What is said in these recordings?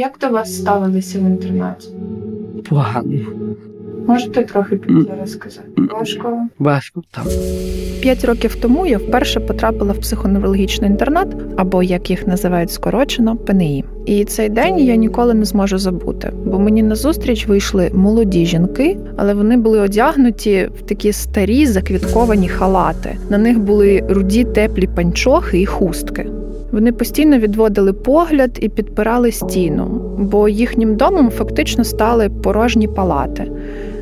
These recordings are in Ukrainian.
Як до вас ставилися в інтернаті? Погано. Можете трохи більше розказати? Важко? Важко там. П'ять років тому я вперше потрапила в психоневрологічний інтернат, або як їх називають скорочено, ПНІ. І цей день я ніколи не зможу забути, бо мені назустріч вийшли молоді жінки, але вони були одягнуті в такі старі заквітковані халати. На них були руді теплі панчохи і хустки. Вони постійно відводили погляд і підпирали стіну, бо їхнім домом фактично стали порожні палати.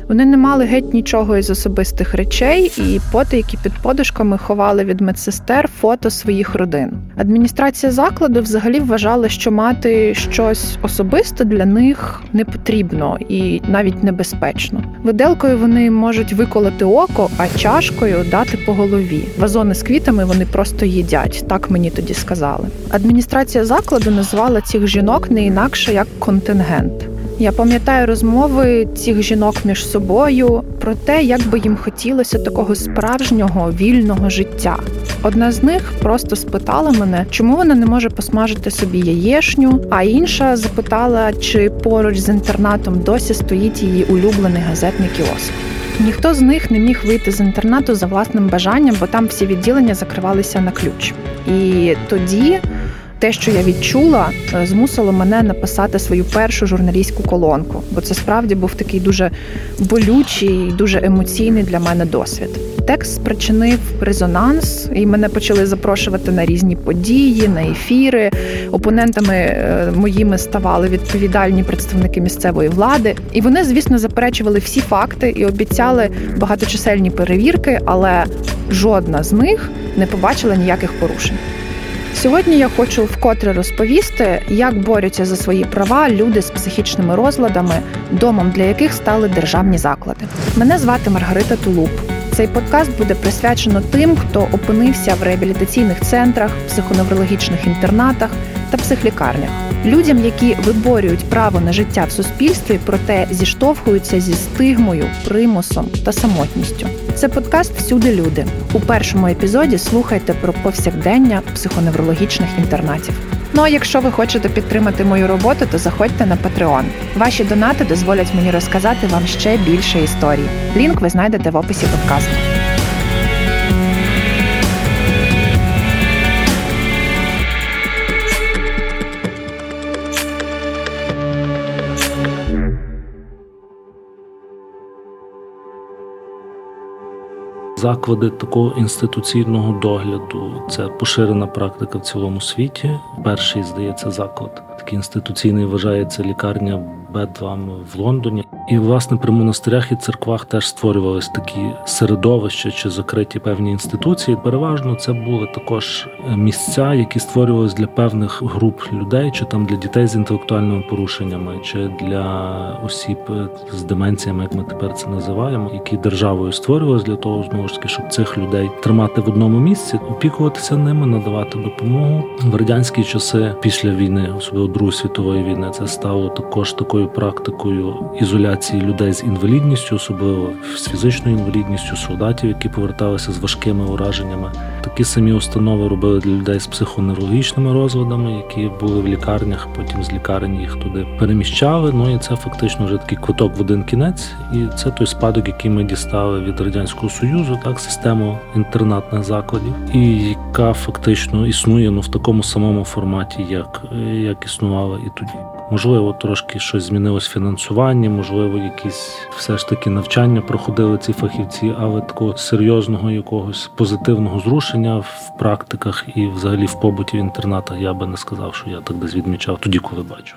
Вони не мали геть нічого із особистих речей, і потайки під подушками ховали від медсестер фото своїх родин. Адміністрація закладу взагалі вважала, що мати щось особисте для них не потрібно і навіть небезпечно. Виделкою вони можуть виколоти око, а чашкою дати по голові. Вазони з квітами вони просто їдять. Так мені тоді сказали. Адміністрація закладу назвала цих жінок не інакше як контингент. Я пам'ятаю розмови цих жінок між собою про те, як би їм хотілося такого справжнього вільного життя. Одна з них просто спитала мене, чому вона не може посмажити собі яєшню, а інша запитала, чи поруч з інтернатом досі стоїть її улюблений газетний кіоск. Ніхто з них не міг вийти з інтернату за власним бажанням, бо там всі відділення закривалися на ключ. І тоді те, що я відчула, е, змусило мене написати свою першу журналістську колонку, бо це справді був такий дуже болючий, дуже емоційний для мене досвід. Текст спричинив резонанс, і мене почали запрошувати на різні події, на ефіри. Опонентами е, моїми ставали відповідальні представники місцевої влади. І вони, звісно, заперечували всі факти і обіцяли багаточисельні перевірки, але жодна з них не побачила ніяких порушень. Сьогодні я хочу вкотре розповісти, як борються за свої права люди з психічними розладами, домом для яких стали державні заклади. Мене звати Маргарита Тулуп. Цей подкаст буде присвячено тим, хто опинився в реабілітаційних центрах, психоневрологічних інтернатах та психлікарнях, людям, які виборюють право на життя в суспільстві, проте зіштовхуються зі стигмою, примусом та самотністю. Це подкаст Всюди люди. У першому епізоді слухайте про повсякдення психоневрологічних інтернатів. Ну а якщо ви хочете підтримати мою роботу, то заходьте на Patreon. Ваші донати дозволять мені розказати вам ще більше історій. Лінк ви знайдете в описі подкасту. Заклади такого інституційного догляду це поширена практика в цілому світі. Перший здається заклад такий інституційний вважається лікарня Бедвам в Лондоні. І власне при монастирях і церквах теж створювались такі середовища чи закриті певні інституції. Переважно це були також місця, які створювалися для певних груп людей, чи там для дітей з інтелектуальними порушеннями, чи для осіб з деменціями, як ми тепер це називаємо, які державою створювалися для того, знову ж таки, щоб цих людей тримати в одному місці, опікуватися ними, надавати допомогу в радянські часи після війни, особливо Другої світової війни, це стало також такою практикою ізоляції людей з інвалідністю, особливо з фізичною інвалідністю, солдатів, які поверталися з важкими ураженнями. Такі самі установи робили для людей з психоневрологічними розладами, які були в лікарнях. Потім з лікарень їх туди переміщали. Ну і це фактично вже такий квиток в один кінець. І це той спадок, який ми дістали від радянського союзу, так систему інтернатних закладів, і яка фактично існує ну в такому самому форматі, як, як існувала і тоді. Можливо, трошки щось змінилось фінансування, можливо, якісь все ж таки навчання проходили ці фахівці, але такого серйозного якогось позитивного зрушення в практиках і, взагалі, в побуті в інтернатах я би не сказав, що я так десь відмічав тоді, коли бачу.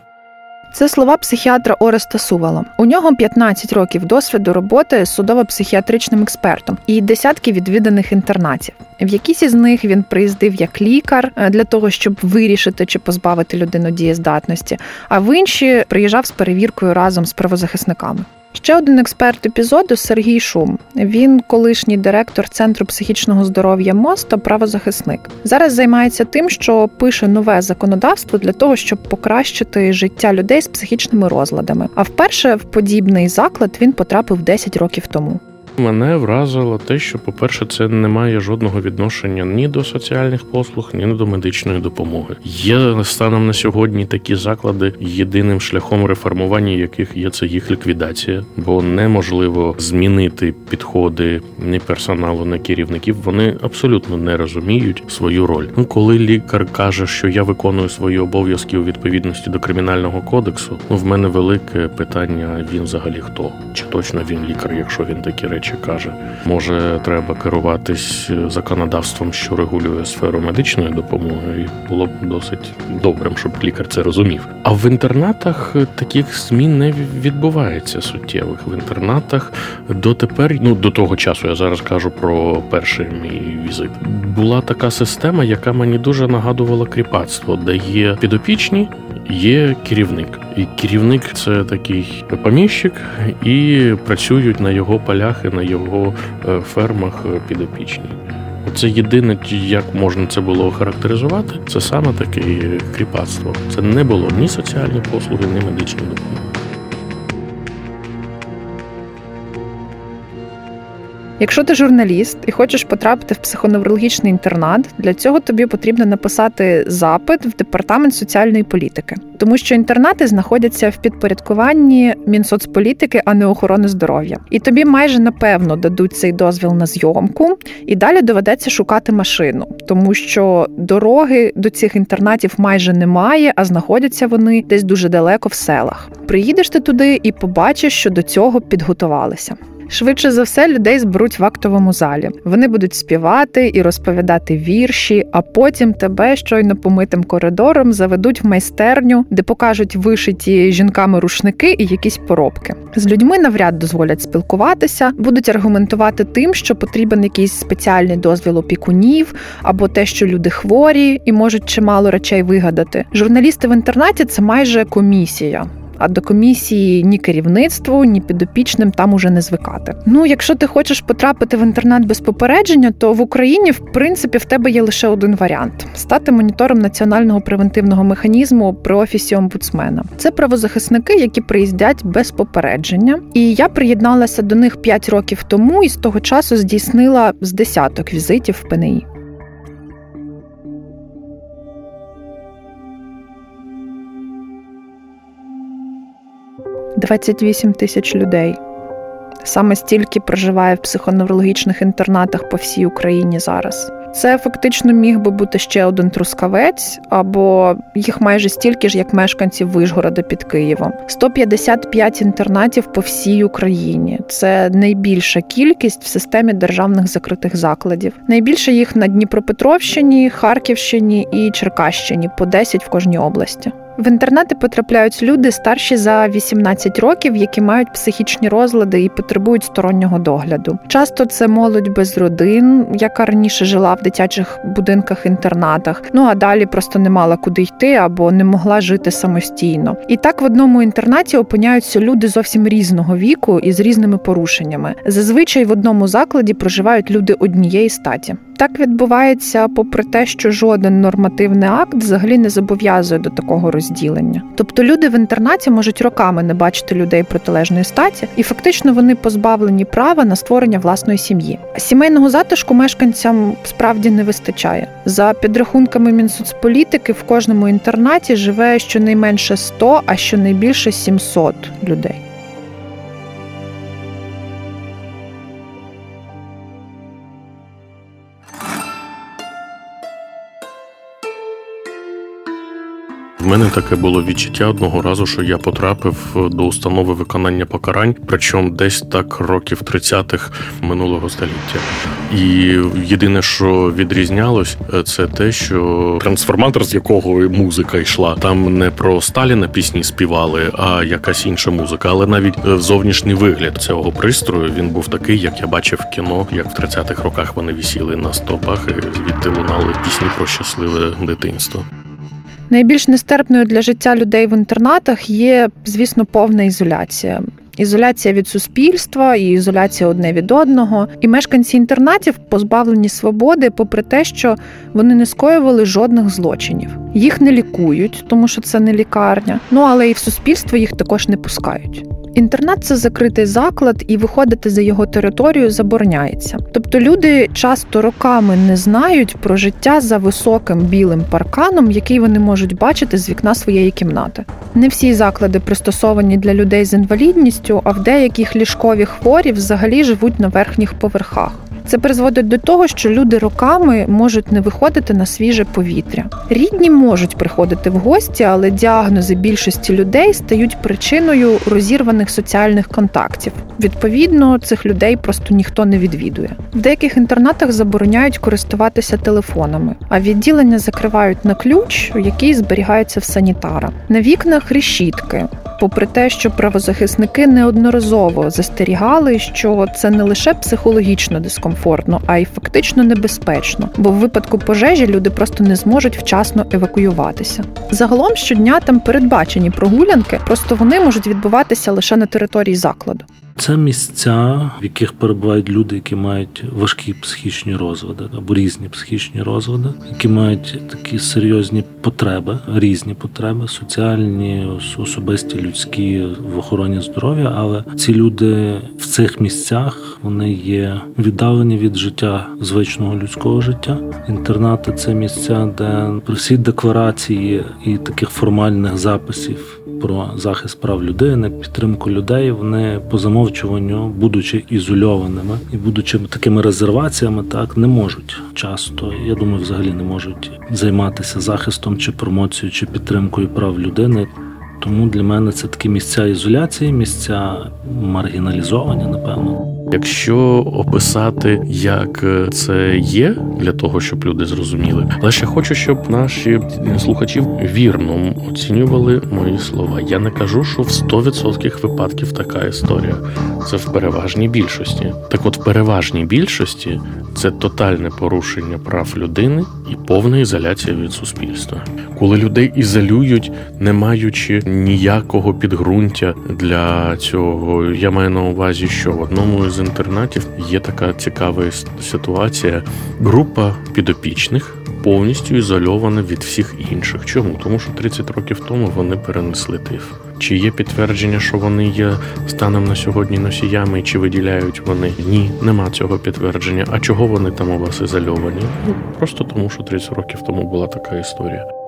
Це слова психіатра Ореста Сувала. У нього 15 років досвіду роботи судово-психіатричним експертом і десятки відвіданих інтернатів. В якісь із них він приїздив як лікар е, для того, щоб вирішити чи позбавити людину дієздатності, а в інші приїжджав з перевіркою разом з правозахисниками. Ще один експерт епізоду Сергій Шум. Він колишній директор центру психічного здоров'я МОЗ та правозахисник. Зараз займається тим, що пише нове законодавство для того, щоб покращити життя людей з психічними розладами. А вперше в подібний заклад він потрапив 10 років тому. Мене вразило те, що, по-перше, це не має жодного відношення ні до соціальних послуг, ні до медичної допомоги. Є станом на сьогодні такі заклади, єдиним шляхом реформування яких є це їх ліквідація, бо неможливо змінити підходи ні персоналу, ні керівників. Вони абсолютно не розуміють свою роль. Ну, коли лікар каже, що я виконую свої обов'язки у відповідності до кримінального кодексу, ну в мене велике питання: він взагалі хто? Чи точно він лікар, якщо він такі речі каже? Може, треба керуватись законодавством, що регулює сферу медичної допомоги, і було б досить добрим, щоб лікар це розумів. А в інтернатах таких змін не відбувається суттєвих. В інтернатах дотепер, ну до того часу я зараз кажу про перший мій візит. Була така система, яка мені дуже нагадувала кріпацтво, де є підопічні, є керівник. І керівник це такий поміщик, і працюють на його полях і на його е, фермах підопічні. Це єдине, як можна це було охарактеризувати, це саме таке кріпацтво. Це не було ні соціальні послуги, ні медичні допомоги. Якщо ти журналіст і хочеш потрапити в психоневрологічний інтернат, для цього тобі потрібно написати запит в департамент соціальної політики, тому що інтернати знаходяться в підпорядкуванні Мінсоцполітики, а не охорони здоров'я. І тобі майже напевно дадуть цей дозвіл на зйомку, і далі доведеться шукати машину, тому що дороги до цих інтернатів майже немає, а знаходяться вони десь дуже далеко в селах. Приїдеш ти туди і побачиш, що до цього підготувалися. Швидше за все, людей зберуть в актовому залі. Вони будуть співати і розповідати вірші, а потім тебе щойно помитим коридором заведуть в майстерню, де покажуть вишиті жінками рушники і якісь поробки. З людьми навряд дозволять спілкуватися, будуть аргументувати тим, що потрібен якийсь спеціальний дозвіл опікунів або те, що люди хворі і можуть чимало речей вигадати. Журналісти в інтернаті це майже комісія а до комісії ні керівництву, ні підопічним там уже не звикати. Ну, якщо ти хочеш потрапити в інтернет без попередження, то в Україні в принципі в тебе є лише один варіант: стати монітором національного превентивного механізму при офісі омбудсмена. Це правозахисники, які приїздять без попередження. І я приєдналася до них 5 років тому і з того часу здійснила з десяток візитів в ПНІ. 28 тисяч людей. Саме стільки проживає в психоневрологічних інтернатах по всій Україні зараз. Це фактично міг би бути ще один трускавець, або їх майже стільки ж, як мешканців Вишгорода під Києвом. 155 інтернатів по всій Україні. Це найбільша кількість в системі державних закритих закладів. Найбільше їх на Дніпропетровщині, Харківщині і Черкащині по 10 в кожній області. В інтернети потрапляють люди старші за 18 років, які мають психічні розлади і потребують стороннього догляду. Часто це молодь без родин, яка раніше жила в дитячих будинках-інтернатах. Ну а далі просто не мала куди йти або не могла жити самостійно. І так в одному інтернаті опиняються люди зовсім різного віку і з різними порушеннями. Зазвичай в одному закладі проживають люди однієї статі. Так відбувається, попри те, що жоден нормативний акт взагалі не зобов'язує до такого розділення. Тобто люди в інтернаті можуть роками не бачити людей протилежної статі, і фактично вони позбавлені права на створення власної сім'ї. Сімейного затишку мешканцям справді не вистачає. За підрахунками Мінсоцполітики в кожному інтернаті живе щонайменше 100, а щонайбільше 700 людей. В мене таке було відчуття одного разу, що я потрапив до установи виконання покарань, причому десь так років 30-х минулого століття. І єдине, що відрізнялось, це те, що трансформатор, з якого музика йшла, там не про Сталіна пісні співали, а якась інша музика. Але навіть зовнішній вигляд цього пристрою він був такий, як я бачив в кіно, як в 30-х роках вони вісіли на стопах, і звідти лунали пісні про щасливе дитинство. Найбільш нестерпною для життя людей в інтернатах є, звісно, повна ізоляція. Ізоляція від суспільства і ізоляція одне від одного. І мешканці інтернатів позбавлені свободи, попри те, що вони не скоювали жодних злочинів. Їх не лікують, тому що це не лікарня. Ну але і в суспільство їх також не пускають. Інтернат це закритий заклад, і виходити за його територію забороняється. Тобто люди часто роками не знають про життя за високим білим парканом, який вони можуть бачити з вікна своєї кімнати. Не всі заклади пристосовані для людей з інвалідністю, а в деяких ліжкові хворі взагалі живуть на верхніх поверхах. Це призводить до того, що люди роками можуть не виходити на свіже повітря. Рідні можуть приходити в гості, але діагнози більшості людей стають причиною розірваних соціальних контактів. Відповідно, цих людей просто ніхто не відвідує. В деяких інтернатах забороняють користуватися телефонами, а відділення закривають на ключ, який зберігається в санітара. На вікнах решітки. Попри те, що правозахисники неодноразово застерігали, що це не лише психологічно дискомфортно, а й фактично небезпечно, бо в випадку пожежі люди просто не зможуть вчасно евакуюватися. Загалом щодня там передбачені прогулянки, просто вони можуть відбуватися лише на території закладу. Це місця, в яких перебувають люди, які мають важкі психічні розлади або різні психічні розлади, які мають такі серйозні потреби, різні потреби, соціальні, особисті, людські в охороні здоров'я. Але ці люди в цих місцях вони є віддалені від життя звичного людського життя. Інтернати це місця, де при всі декларації і таких формальних записів про захист прав людини, підтримку людей. Вони по замовчуванню, будучи ізольованими і будучи такими резерваціями, так не можуть часто. Я думаю, взагалі не можуть займатися захистом чи промоцією, чи підтримкою прав людини. Тому для мене це такі місця ізоляції, місця маргіналізовані, напевно. Якщо описати, як це є, для того, щоб люди зрозуміли, але ще хочу, щоб наші слухачі вірно оцінювали мої слова. Я не кажу, що в 100% випадків така історія. Це в переважній більшості. Так, от в переважній більшості це тотальне порушення прав людини і повна ізоляція від суспільства. Коли людей ізолюють, не маючи ніякого підґрунтя для цього, я маю на увазі, що в одному із інтернатів є така цікава ситуація. Група підопічних повністю ізольована від всіх інших. Чому? Тому що 30 років тому вони перенесли тиф. Чи є підтвердження, що вони є станом на сьогодні носіями, чи виділяють вони? Ні, нема цього підтвердження. А чого вони там у вас ізольовані? Ну просто тому, що 30 років тому була така історія.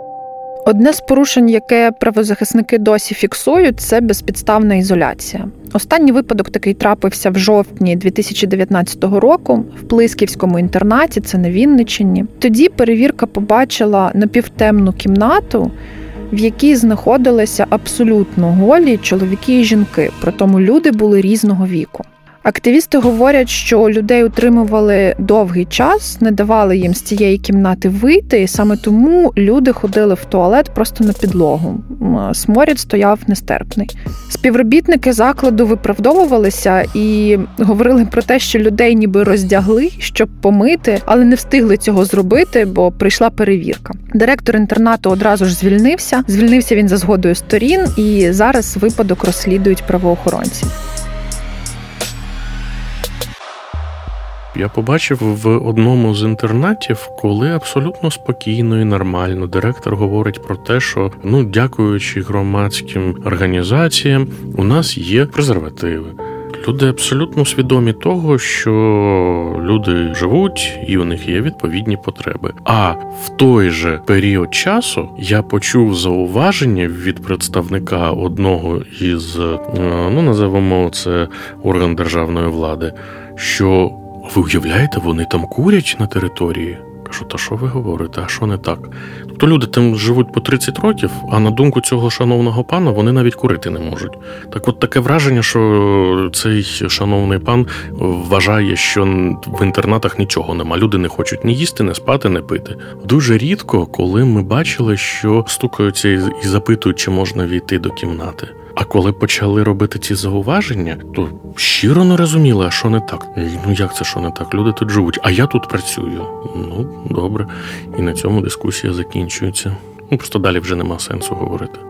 Одне з порушень, яке правозахисники досі фіксують, це безпідставна ізоляція. Останній випадок такий трапився в жовтні 2019 року в Плисківському інтернаті, це на Вінниччині. Тоді перевірка побачила напівтемну кімнату, в якій знаходилися абсолютно голі чоловіки і жінки. При тому люди були різного віку. Активісти говорять, що людей утримували довгий час, не давали їм з цієї кімнати вийти, і саме тому люди ходили в туалет просто на підлогу. Сморід стояв нестерпний. Співробітники закладу виправдовувалися і говорили про те, що людей ніби роздягли, щоб помити, але не встигли цього зробити, бо прийшла перевірка. Директор інтернату одразу ж звільнився. Звільнився він за згодою сторін, і зараз випадок розслідують правоохоронці. Я побачив в одному з інтернатів, коли абсолютно спокійно і нормально директор говорить про те, що ну, дякуючи громадським організаціям, у нас є презервативи. Люди абсолютно свідомі того, що люди живуть і у них є відповідні потреби. А в той же період часу я почув зауваження від представника одного із е, ну називаємо це орган державної влади, що ви уявляєте, вони там курять на території? Кажу, та що ви говорите, а що не так? Тобто люди там живуть по 30 років, а на думку цього шановного пана вони навіть курити не можуть. Так от таке враження, що цей шановний пан вважає, що в інтернатах нічого нема. Люди не хочуть ні їсти, ні спати, ні пити. Дуже рідко, коли ми бачили, що стукаються і запитують, чи можна війти до кімнати. А коли почали робити ці зауваження, то щиро не розуміли, а що не так. Ну як це що не так? Люди тут живуть, а я тут працюю. Ну добре, і на цьому дискусія закінчується. Ну просто далі вже нема сенсу говорити.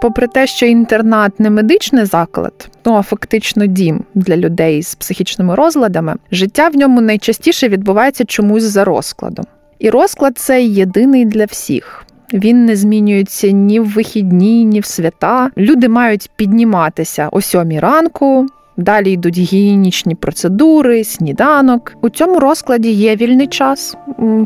Попри те, що інтернат не медичний заклад, ну а фактично дім для людей з психічними розладами, життя в ньому найчастіше відбувається чомусь за розкладом. І розклад цей єдиний для всіх. Він не змінюється ні в вихідні, ні в свята. Люди мають підніматися о сьомій ранку. Далі йдуть гігієнічні процедури, сніданок. У цьому розкладі є вільний час,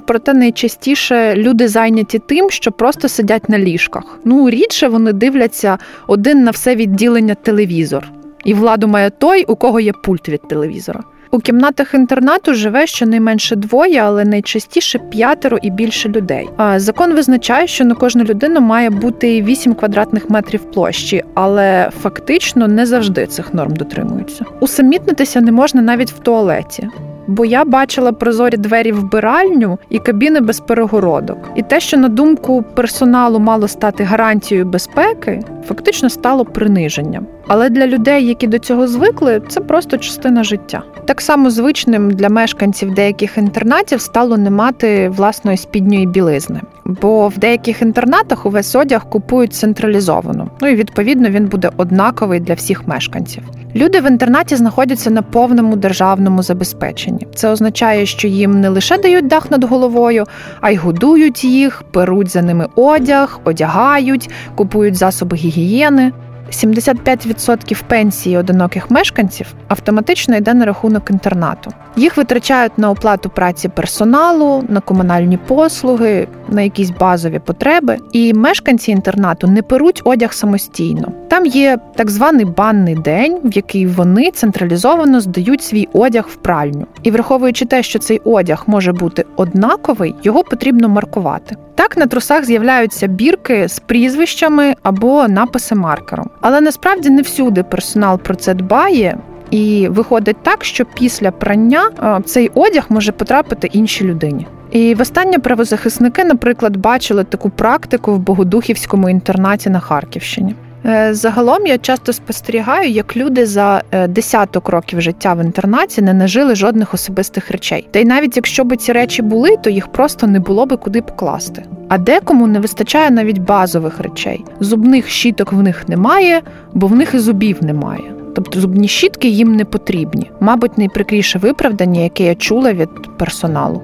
проте найчастіше люди зайняті тим, що просто сидять на ліжках. Ну рідше вони дивляться один на все відділення телевізор, і владу має той, у кого є пульт від телевізора. У кімнатах інтернату живе щонайменше двоє, але найчастіше п'ятеро і більше людей. Закон визначає, що на кожну людину має бути 8 квадратних метрів площі, але фактично не завжди цих норм дотримуються. Усамітнитися не можна навіть в туалеті. Бо я бачила прозорі двері вбиральню і кабіни без перегородок. І те, що на думку персоналу мало стати гарантією безпеки, фактично стало приниженням. Але для людей, які до цього звикли, це просто частина життя. Так само звичним для мешканців деяких інтернатів стало не мати власної спідньої білизни, бо в деяких інтернатах увесь одяг купують централізовано. Ну і відповідно він буде однаковий для всіх мешканців. Люди в інтернаті знаходяться на повному державному забезпеченні. Це означає, що їм не лише дають дах над головою, а й годують їх, перуть за ними одяг, одягають, купують засоби гігієни. 75% пенсії одиноких мешканців автоматично йде на рахунок інтернату. Їх витрачають на оплату праці персоналу, на комунальні послуги, на якісь базові потреби. І мешканці інтернату не перуть одяг самостійно. Там є так званий банний день, в який вони централізовано здають свій одяг в пральню. І враховуючи те, що цей одяг може бути однаковий, його потрібно маркувати. Так на трусах з'являються бірки з прізвищами або написи маркером. Але насправді не всюди персонал про це дбає. І виходить так, що після прання цей одяг може потрапити іншій людині. І востаннє правозахисники, наприклад, бачили таку практику в Богодухівському інтернаті на Харківщині. Е, загалом я часто спостерігаю, як люди за е, десяток років життя в інтернаті не нажили жодних особистих речей. Та й навіть якщо би ці речі були, то їх просто не було би куди покласти. А декому не вистачає навіть базових речей. Зубних щіток в них немає, бо в них і зубів немає. Тобто зубні щітки їм не потрібні. Мабуть, найприкріше виправдання, яке я чула від персоналу.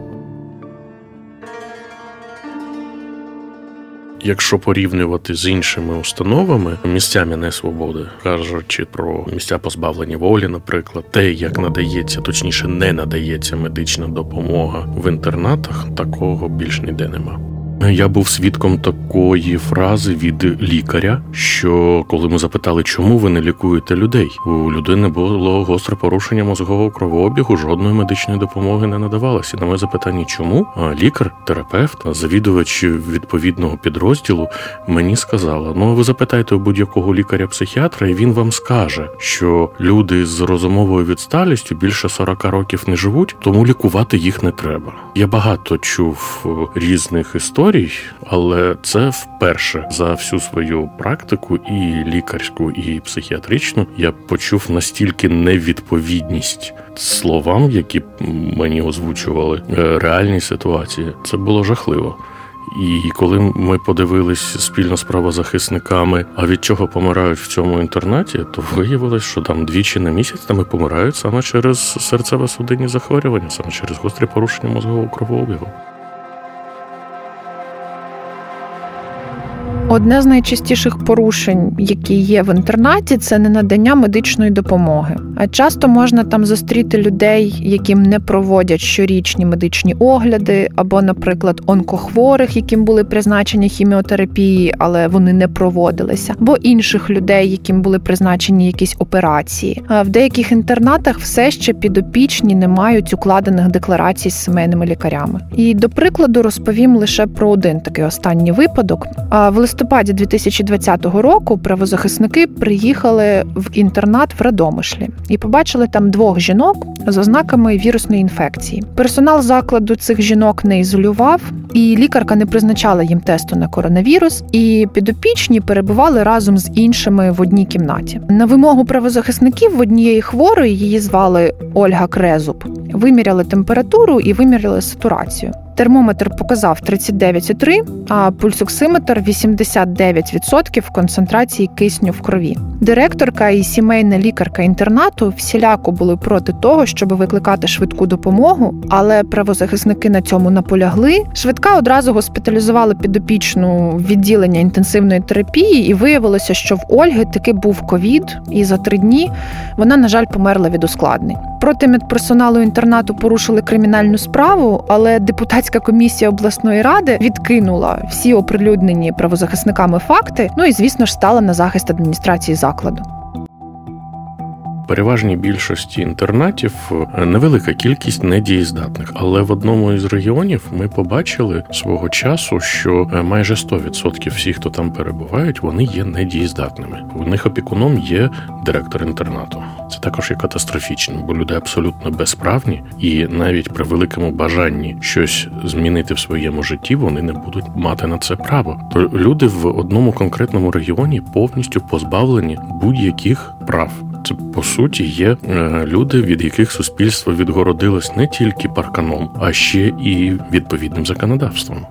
Якщо порівнювати з іншими установами місцями несвободи, кажучи про місця позбавлення волі, наприклад, те, як надається, точніше не надається медична допомога в інтернатах, такого більш ніде нема. Я був свідком такої фрази від лікаря, що коли ми запитали, чому ви не лікуєте людей, у людини було гостре порушення мозгового кровообігу, жодної медичної допомоги не надавалося. На моє запитання, чому лікар, терапевт, завідувач відповідного підрозділу мені сказала: ну ви запитайте у будь-якого лікаря-психіатра, і він вам скаже, що люди з розумовою відсталістю більше 40 років не живуть, тому лікувати їх не треба. Я багато чув різних історій історій, але це вперше за всю свою практику, і лікарську, і психіатричну я почув настільки невідповідність словам, які мені озвучували е, реальні ситуації. Це було жахливо. І коли ми подивились спільно з правозахисниками, а від чого помирають в цьому інтернаті, то виявилось, що там двічі на місяць там і помирають саме через серцево-судинні захворювання, саме через гострі порушення мозгового кровообігу. Одне з найчастіших порушень, які є в інтернаті, це не надання медичної допомоги. А часто можна там зустріти людей, яким не проводять щорічні медичні огляди, або, наприклад, онкохворих, яким були призначені хіміотерапії, але вони не проводилися, або інших людей, яким були призначені якісь операції. А в деяких інтернатах все ще підопічні не мають укладених декларацій з сімейними лікарями. І до прикладу розповім лише про один такий останній випадок. А в листопаді 2020 року правозахисники приїхали в інтернат в Радомишлі і побачили там двох жінок з ознаками вірусної інфекції. Персонал закладу цих жінок не ізолював, і лікарка не призначала їм тесту на коронавірус. І підопічні перебували разом з іншими в одній кімнаті. На вимогу правозахисників в однієї хворої її звали Ольга Крезуб. Виміряли температуру і виміряли сатурацію. Термометр показав 39,3, а пульсоксиметр 89% концентрації кисню в крові. Директорка і сімейна лікарка інтернату всіляко були проти того, щоб викликати швидку допомогу, але правозахисники на цьому наполягли. Швидка одразу госпіталізувала підопічну відділення інтенсивної терапії, і виявилося, що в Ольги таки був ковід, і за три дні вона, на жаль, померла від ускладнень. Проти медперсоналу інтернату порушили кримінальну справу, але депутатська комісія обласної ради відкинула всі оприлюднені правозахисниками факти. Ну і звісно ж стала на захист адміністрації закладу. Переважній більшості інтернатів е, невелика кількість недієздатних, але в одному із регіонів ми побачили свого часу, що е, майже 100% всіх, хто там перебувають, вони є недієздатними. У них опікуном є директор інтернату. Це також є катастрофічно, бо люди абсолютно безправні, і навіть при великому бажанні щось змінити в своєму житті, вони не будуть мати на це право. То люди в одному конкретному регіоні повністю позбавлені будь-яких прав. Це по суті є е, люди, від яких суспільство відгородилось не тільки парканом, а ще і відповідним законодавством.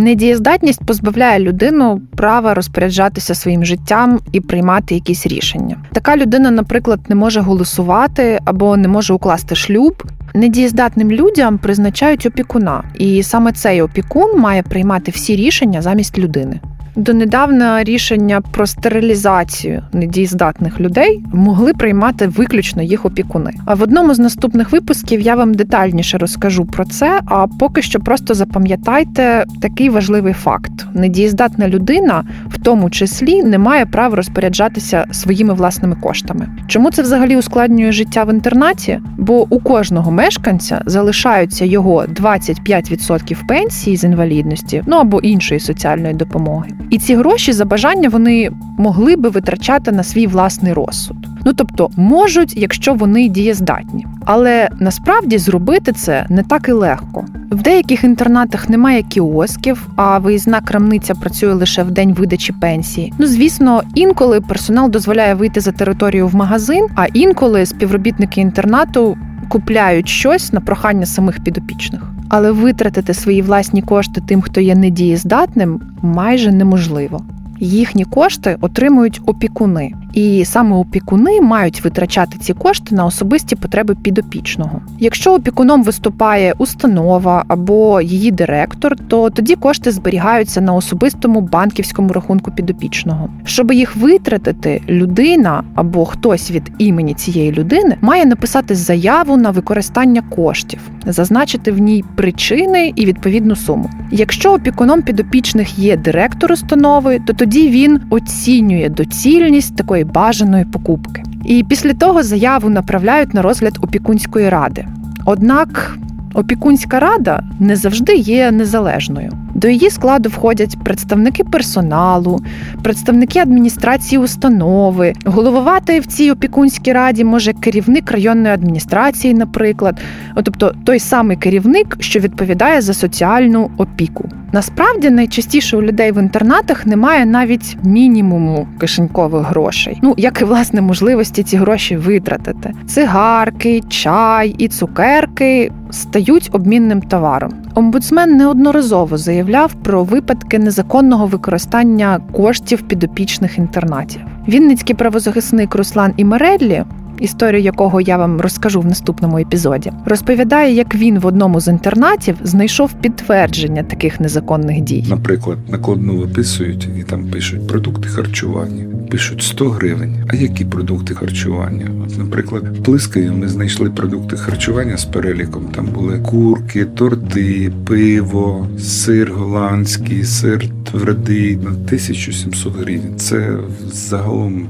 Недієздатність позбавляє людину права розпоряджатися своїм життям і приймати якісь рішення. Така людина, наприклад, не може голосувати або не може укласти шлюб. Недієздатним людям призначають опікуна, і саме цей опікун має приймати всі рішення замість людини. Донедавна рішення про стерилізацію недієздатних людей могли приймати виключно їх опікуни. А в одному з наступних випусків я вам детальніше розкажу про це. А поки що просто запам'ятайте такий важливий факт: недієздатна людина, в тому числі, не має права розпоряджатися своїми власними коштами. Чому це взагалі ускладнює життя в інтернаті? Бо у кожного мешканця залишаються його 25% пенсії з інвалідності, ну або іншої соціальної допомоги. І ці гроші за бажання вони могли би витрачати на свій власний розсуд. Ну тобто можуть, якщо вони дієздатні. Але насправді зробити це не так і легко. В деяких інтернатах немає кіосків, а виїзна крамниця працює лише в день видачі пенсії. Ну звісно, інколи персонал дозволяє вийти за територію в магазин, а інколи співробітники інтернату купляють щось на прохання самих підопічних. Але витратити свої власні кошти тим, хто є недієздатним, майже неможливо. Їхні кошти отримують опікуни, і саме опікуни мають витрачати ці кошти на особисті потреби підопічного. Якщо опікуном виступає установа або її директор, то тоді кошти зберігаються на особистому банківському рахунку підопічного. Щоб їх витратити, людина або хтось від імені цієї людини має написати заяву на використання коштів, зазначити в ній причини і відповідну суму. Якщо опікуном підопічних є директор установи, то тоді він оцінює доцільність такої бажаної покупки. І після того заяву направляють на розгляд опікунської ради. Однак опікунська рада не завжди є незалежною. До її складу входять представники персоналу, представники адміністрації установи. Головувати в цій опікунській раді може керівник районної адміністрації, наприклад, тобто той самий керівник, що відповідає за соціальну опіку. Насправді найчастіше у людей в інтернатах немає навіть мінімуму кишенькових грошей. Ну як і власне можливості ці гроші витратити. Цигарки, чай і цукерки стають обмінним товаром. Омбудсмен неодноразово заявляв про випадки незаконного використання коштів підопічних інтернатів. Вінницький правозахисник Руслан Імереллі історію якого я вам розкажу в наступному епізоді, розповідає, як він в одному з інтернатів знайшов підтвердження таких незаконних дій. Наприклад, накладну виписують і там пишуть продукти харчування. Пишуть 100 гривень. А які продукти харчування? От, наприклад, в Плискаві ми знайшли продукти харчування з переліком. Там були курки, торти, пиво, сир голландський, сир твердий на 1700 гривень. Це загалом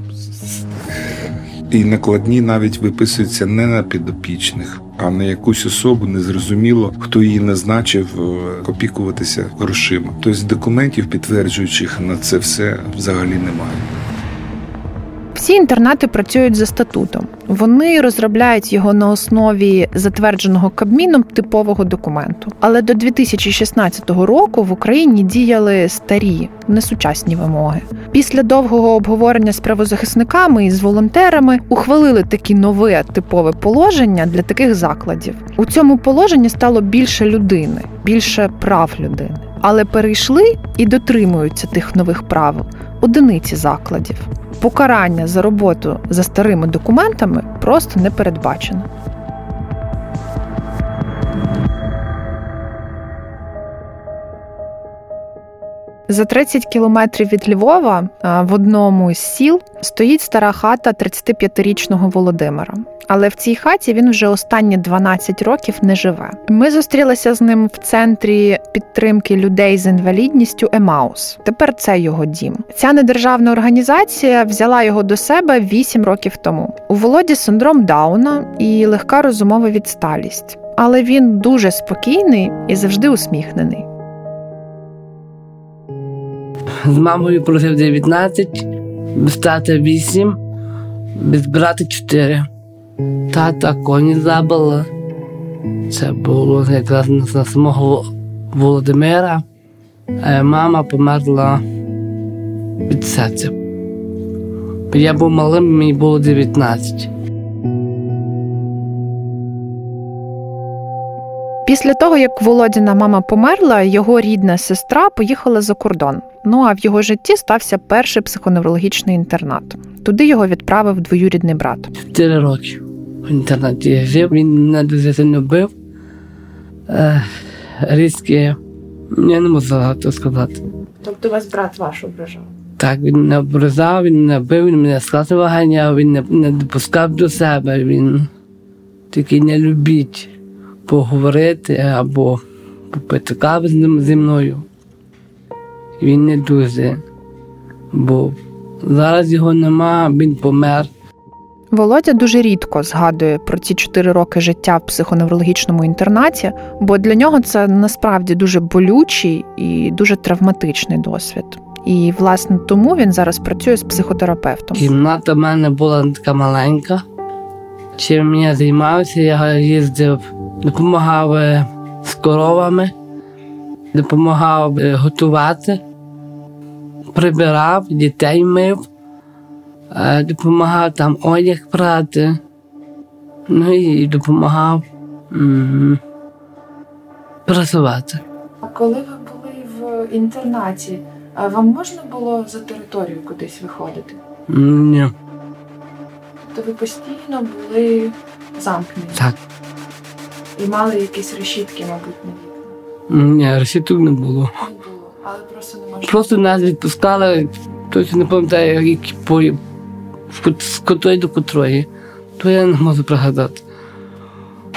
і накладні навіть виписуються не на підопічних, а на якусь особу незрозуміло, хто її назначив е, опікуватися грошима. Тобто документів, підтверджуючих на це все, взагалі немає. Всі інтернати працюють за статутом. Вони розробляють його на основі затвердженого Кабміном типового документу. Але до 2016 року в Україні діяли старі, несучасні вимоги. Після довгого обговорення з правозахисниками і з волонтерами ухвалили такі нове типове положення для таких закладів. У цьому положенні стало більше людини, більше прав людини. Але перейшли і дотримуються тих нових правил одиниці закладів. Покарання за роботу за старими документами просто не передбачено. За 30 кілометрів від Львова в одному з сіл стоїть стара хата 35-річного Володимира. Але в цій хаті він вже останні 12 років не живе. Ми зустрілися з ним в центрі підтримки людей з інвалідністю Емаус. Тепер це його дім. Ця недержавна організація взяла його до себе 8 років тому. У Володі синдром Дауна і легка розумова відсталість. Але він дуже спокійний і завжди усміхнений. З мамою прожив 19, без тата 8, без брата 4. Тата коні забила. Це було якраз на самого Володимира. А мама померла від серця. Я був малим, мені було 19. Після того, як Володіна мама померла, його рідна сестра поїхала за кордон. Ну а в його житті стався перший психоневрологічний інтернат. Туди його відправив двоюрідний брат. Чотири роки в інтернаті я жив, він мене дуже сильно бив. Е, різкі, я не можу багато сказати. Тобто вас брат ваш ображав? Так, він мене образав, він мене бив, він мене з класу виганяв, він не, не допускав до себе, він такий не любить поговорити або попити кави зі мною. Він не дуже, бо зараз його нема, він помер. Володя дуже рідко згадує про ці чотири роки життя в психоневрологічному інтернаті, бо для нього це насправді дуже болючий і дуже травматичний досвід. І власне тому він зараз працює з психотерапевтом. Кімната в мене була така маленька. Чим я займався, я їздив, допомагав е, з коровами, допомагав е, готувати, прибирав, дітей мив, е, допомагав там одяг прати, ну і допомагав м, працювати. А коли ви були в інтернаті, вам можна було за територію кудись виходити? Ні, То ви постійно були замкнені так. І мали якісь решітки, мабуть, на вікна. Ні, решіток не було. Не було, але просто не можна. Просто нас відпускали, точно не пам'ятаю, які по з котрої до котрої. То я не можу пригадати.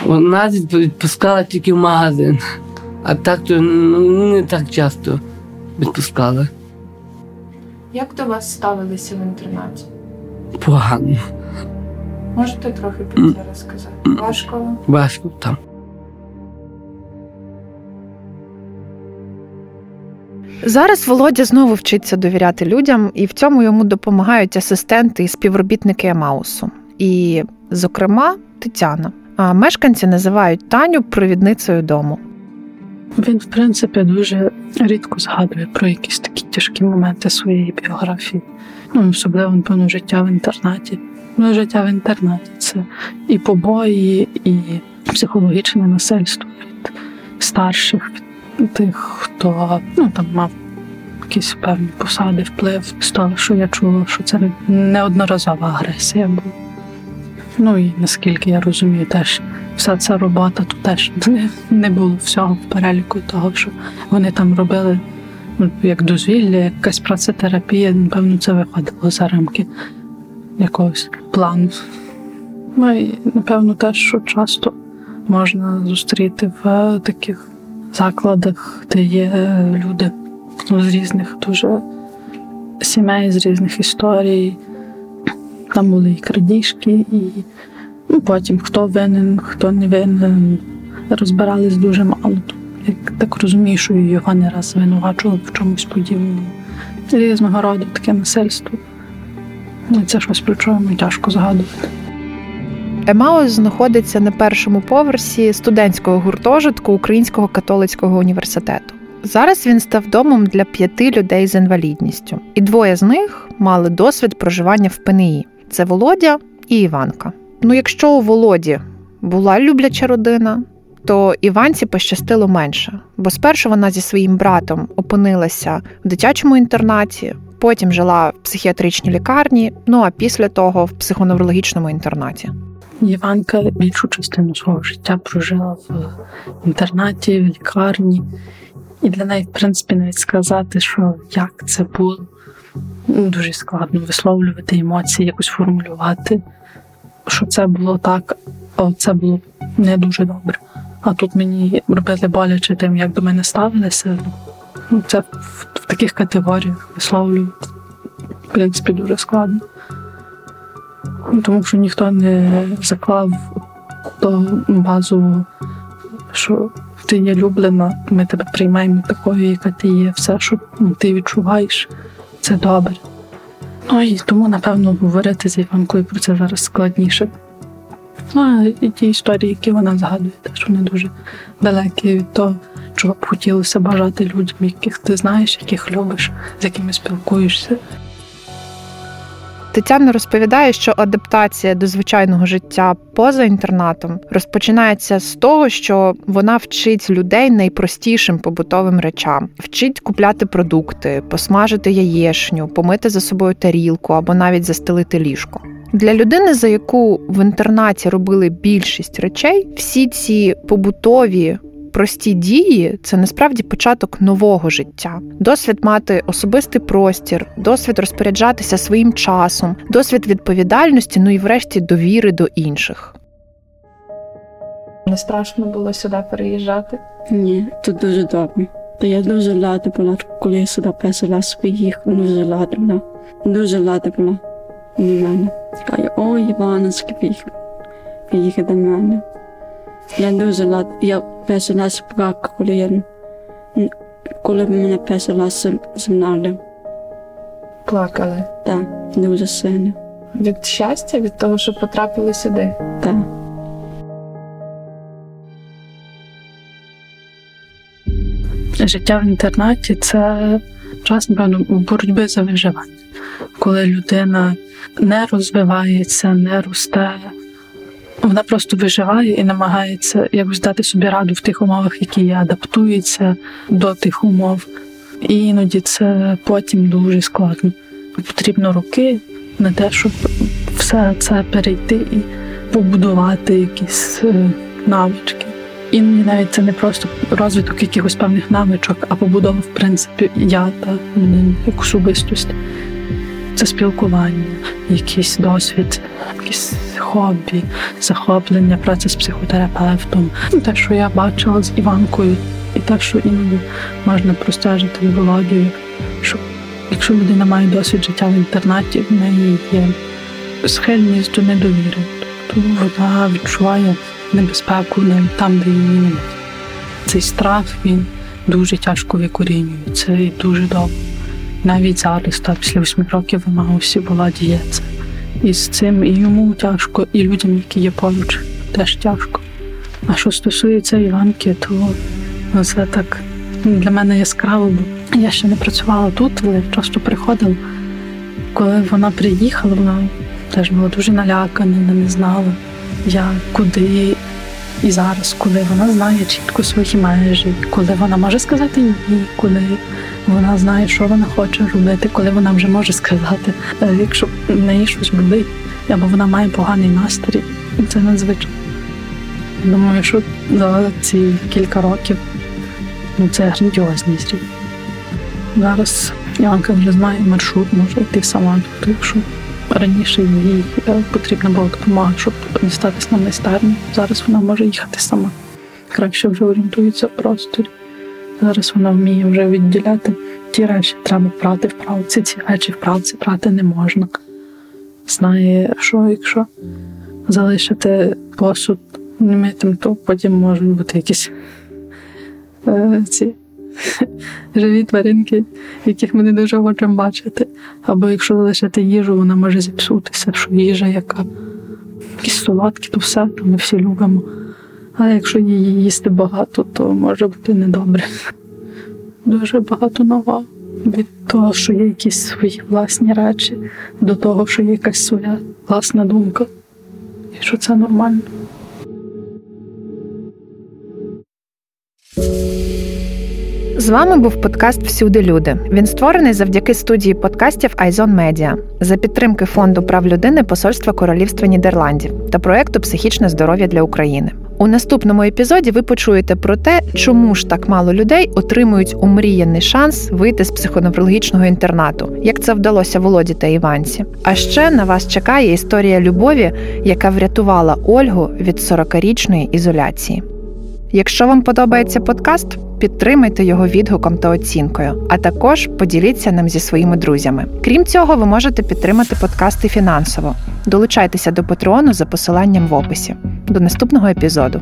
Нас відпускали тільки в магазин, а так то ну, не так часто відпускали. Як до вас ставилися в інтернаті? Погано, Можете трохи про це розказати? Важко важко там. Зараз Володя знову вчиться довіряти людям, і в цьому йому допомагають асистенти і співробітники Емаусу. І, зокрема, Тетяна. А мешканці називають Таню провідницею дому. Він, в принципі, дуже рідко згадує про якісь такі тяжкі моменти своєї біографії. Ну, особливо, напевно, життя в інтернаті. Ну, життя в інтернаті це і побої, і психологічне насильство від старших, від тих, хто ну, там мав якісь певні посади, вплив з того, що я чула, що це неодноразова агресія була. Ну і наскільки я розумію, теж вся ця робота тут теж не, було всього в переліку того, що вони там робили ну, як дозвілля, якась працетерапія, напевно, це виходило за рамки якогось плану. Ну і напевно теж, що часто можна зустріти в таких закладах, де є люди ну, з різних дуже сімей, з різних історій. Там були і крадіжки, і ну, потім хто винен, хто не винен. Розбирались дуже мало. Як так розумію, що його не раз звинувачували в чомусь подібному. Різного роду таке насильство. Це щось про мені тяжко згадувати. Емаус знаходиться на першому поверсі студентського гуртожитку Українського католицького університету. Зараз він став домом для п'яти людей з інвалідністю, і двоє з них мали досвід проживання в ПНІ. Це Володя і Іванка. Ну, якщо у Володі була любляча родина, то Іванці пощастило менше, бо спершу вона зі своїм братом опинилася в дитячому інтернаті, потім жила в психіатричній лікарні, ну а після того в психоневрологічному інтернаті. Іванка більшу частину свого життя прожила в інтернаті, в лікарні. І для неї, в принципі, навіть сказати, що як це було, ну, дуже складно висловлювати емоції, якось формулювати, що це було так, а це було не дуже добре. А тут мені робили боляче тим, як до мене ставилися. Ну, Це в, таких категоріях висловлювати, в принципі, дуже складно. Тому що ніхто не заклав до базового, що ти є люблена, ми тебе приймаємо такою, яка ти є. Все, що ти відчуваєш, це добре. Ну і тому, напевно, говорити з Іванкою про це зараз складніше. Ну, і ті історії, які вона згадує, теж вони дуже далекі від того, чого б хотілося бажати людям, яких ти знаєш, яких любиш, з якими спілкуєшся. Тетяна розповідає, що адаптація до звичайного життя поза інтернатом розпочинається з того, що вона вчить людей найпростішим побутовим речам, вчить купляти продукти, посмажити яєшню, помити за собою тарілку або навіть застелити ліжко. Для людини, за яку в інтернаті робили більшість речей, всі ці побутові прості дії це насправді початок нового життя, досвід мати особистий простір, досвід розпоряджатися своїм часом, досвід відповідальності, ну і врешті довіри до інших. Не страшно було сюди переїжджати. Ні, тут дуже добре. Та я дуже рада була, коли я сюди перший раз приїхала, дуже рада була. Дуже рада була до мене. Каже, ой, Івановський приїхав. Приїхав до мене. Я дуже рада. Я перший раз плакала, коли я коли мене перший раз знали. Плакали. Так, дуже сильно. Від щастя, від того, що потрапили сюди. Так. Життя в інтернаті це час, напевно, боротьби за виживання. Коли людина не розвивається, не росте, вона просто виживає і намагається якось дати собі раду в тих умовах, які є, адаптується до тих умов. І іноді це потім дуже складно. Потрібно роки на те, щоб все це перейти і побудувати якісь е, навички. Іноді навіть це не просто розвиток якихось певних навичок, а побудова, в принципі, я та людини як особистості. Це спілкування, якийсь досвід, якісь хобі, захоплення, праця з психотерапевтом. Те, що я бачила з Іванкою, і те, що іноді можна простежити в Володію, що якщо людина має досвід життя в інтернаті, в неї є схильність до недовіри. Тобто вона відчуває небезпеку навіть там, де її немає. Цей страх він дуже тяжко викорінюється і дуже довго. Навіть зараз, так, після восьми років в Маусі була дієця. І з цим і йому тяжко, і людям, які є поруч, теж тяжко. А що стосується Іванки, то ну, це так для мене яскраво, бо я ще не працювала тут, але часто приходила. Коли вона приїхала, вона теж була дуже налякана, не знала, як, куди. І зараз, коли вона знає чітко свої межі, коли вона може сказати ні, коли вона знає, що вона хоче робити, коли вона вже може сказати, е, якщо в неї щось болить, або вона має поганий настрій, це надзвичайно. Думаю, що за ці кілька років ну, це грандіозність. Зараз Янка вже знає маршрут, може йти сама якщо раніше їй е, потрібна була допомога, щоб дістатись на майстерню. Зараз вона може їхати сама. Краще вже орієнтується в просторі. Зараз вона вміє вже відділяти ті речі, треба брати в правці, ці речі в правці брати не можна. Знає, що якщо залишити посуд немитим, то потім можуть бути якісь е, ці живі тваринки, яких ми не дуже хочемо бачити. Або якщо залишити їжу, вона може зіпсутися, що їжа яка. Якісь солодкі, то все, то ми всі любимо. Але якщо її їсти багато, то може бути недобре. Дуже багато нового. Від того, що є якісь свої власні речі, до того, що є якась своя власна думка. І що це нормально. З вами був подкаст Всюди люди. Він створений завдяки студії подкастів Айзон Медіа за підтримки фонду прав людини Посольства Королівства Нідерландів та проекту Психічне здоров'я для України. У наступному епізоді ви почуєте про те, чому ж так мало людей отримують умріяний шанс вийти з психоневрологічного інтернату, як це вдалося Володі та Іванці. А ще на вас чекає історія любові, яка врятувала Ольгу від 40-річної ізоляції. Якщо вам подобається подкаст, підтримайте його відгуком та оцінкою, а також поділіться ним зі своїми друзями. Крім цього, ви можете підтримати подкасти фінансово. Долучайтеся до Патреону за посиланням в описі. До наступного епізоду.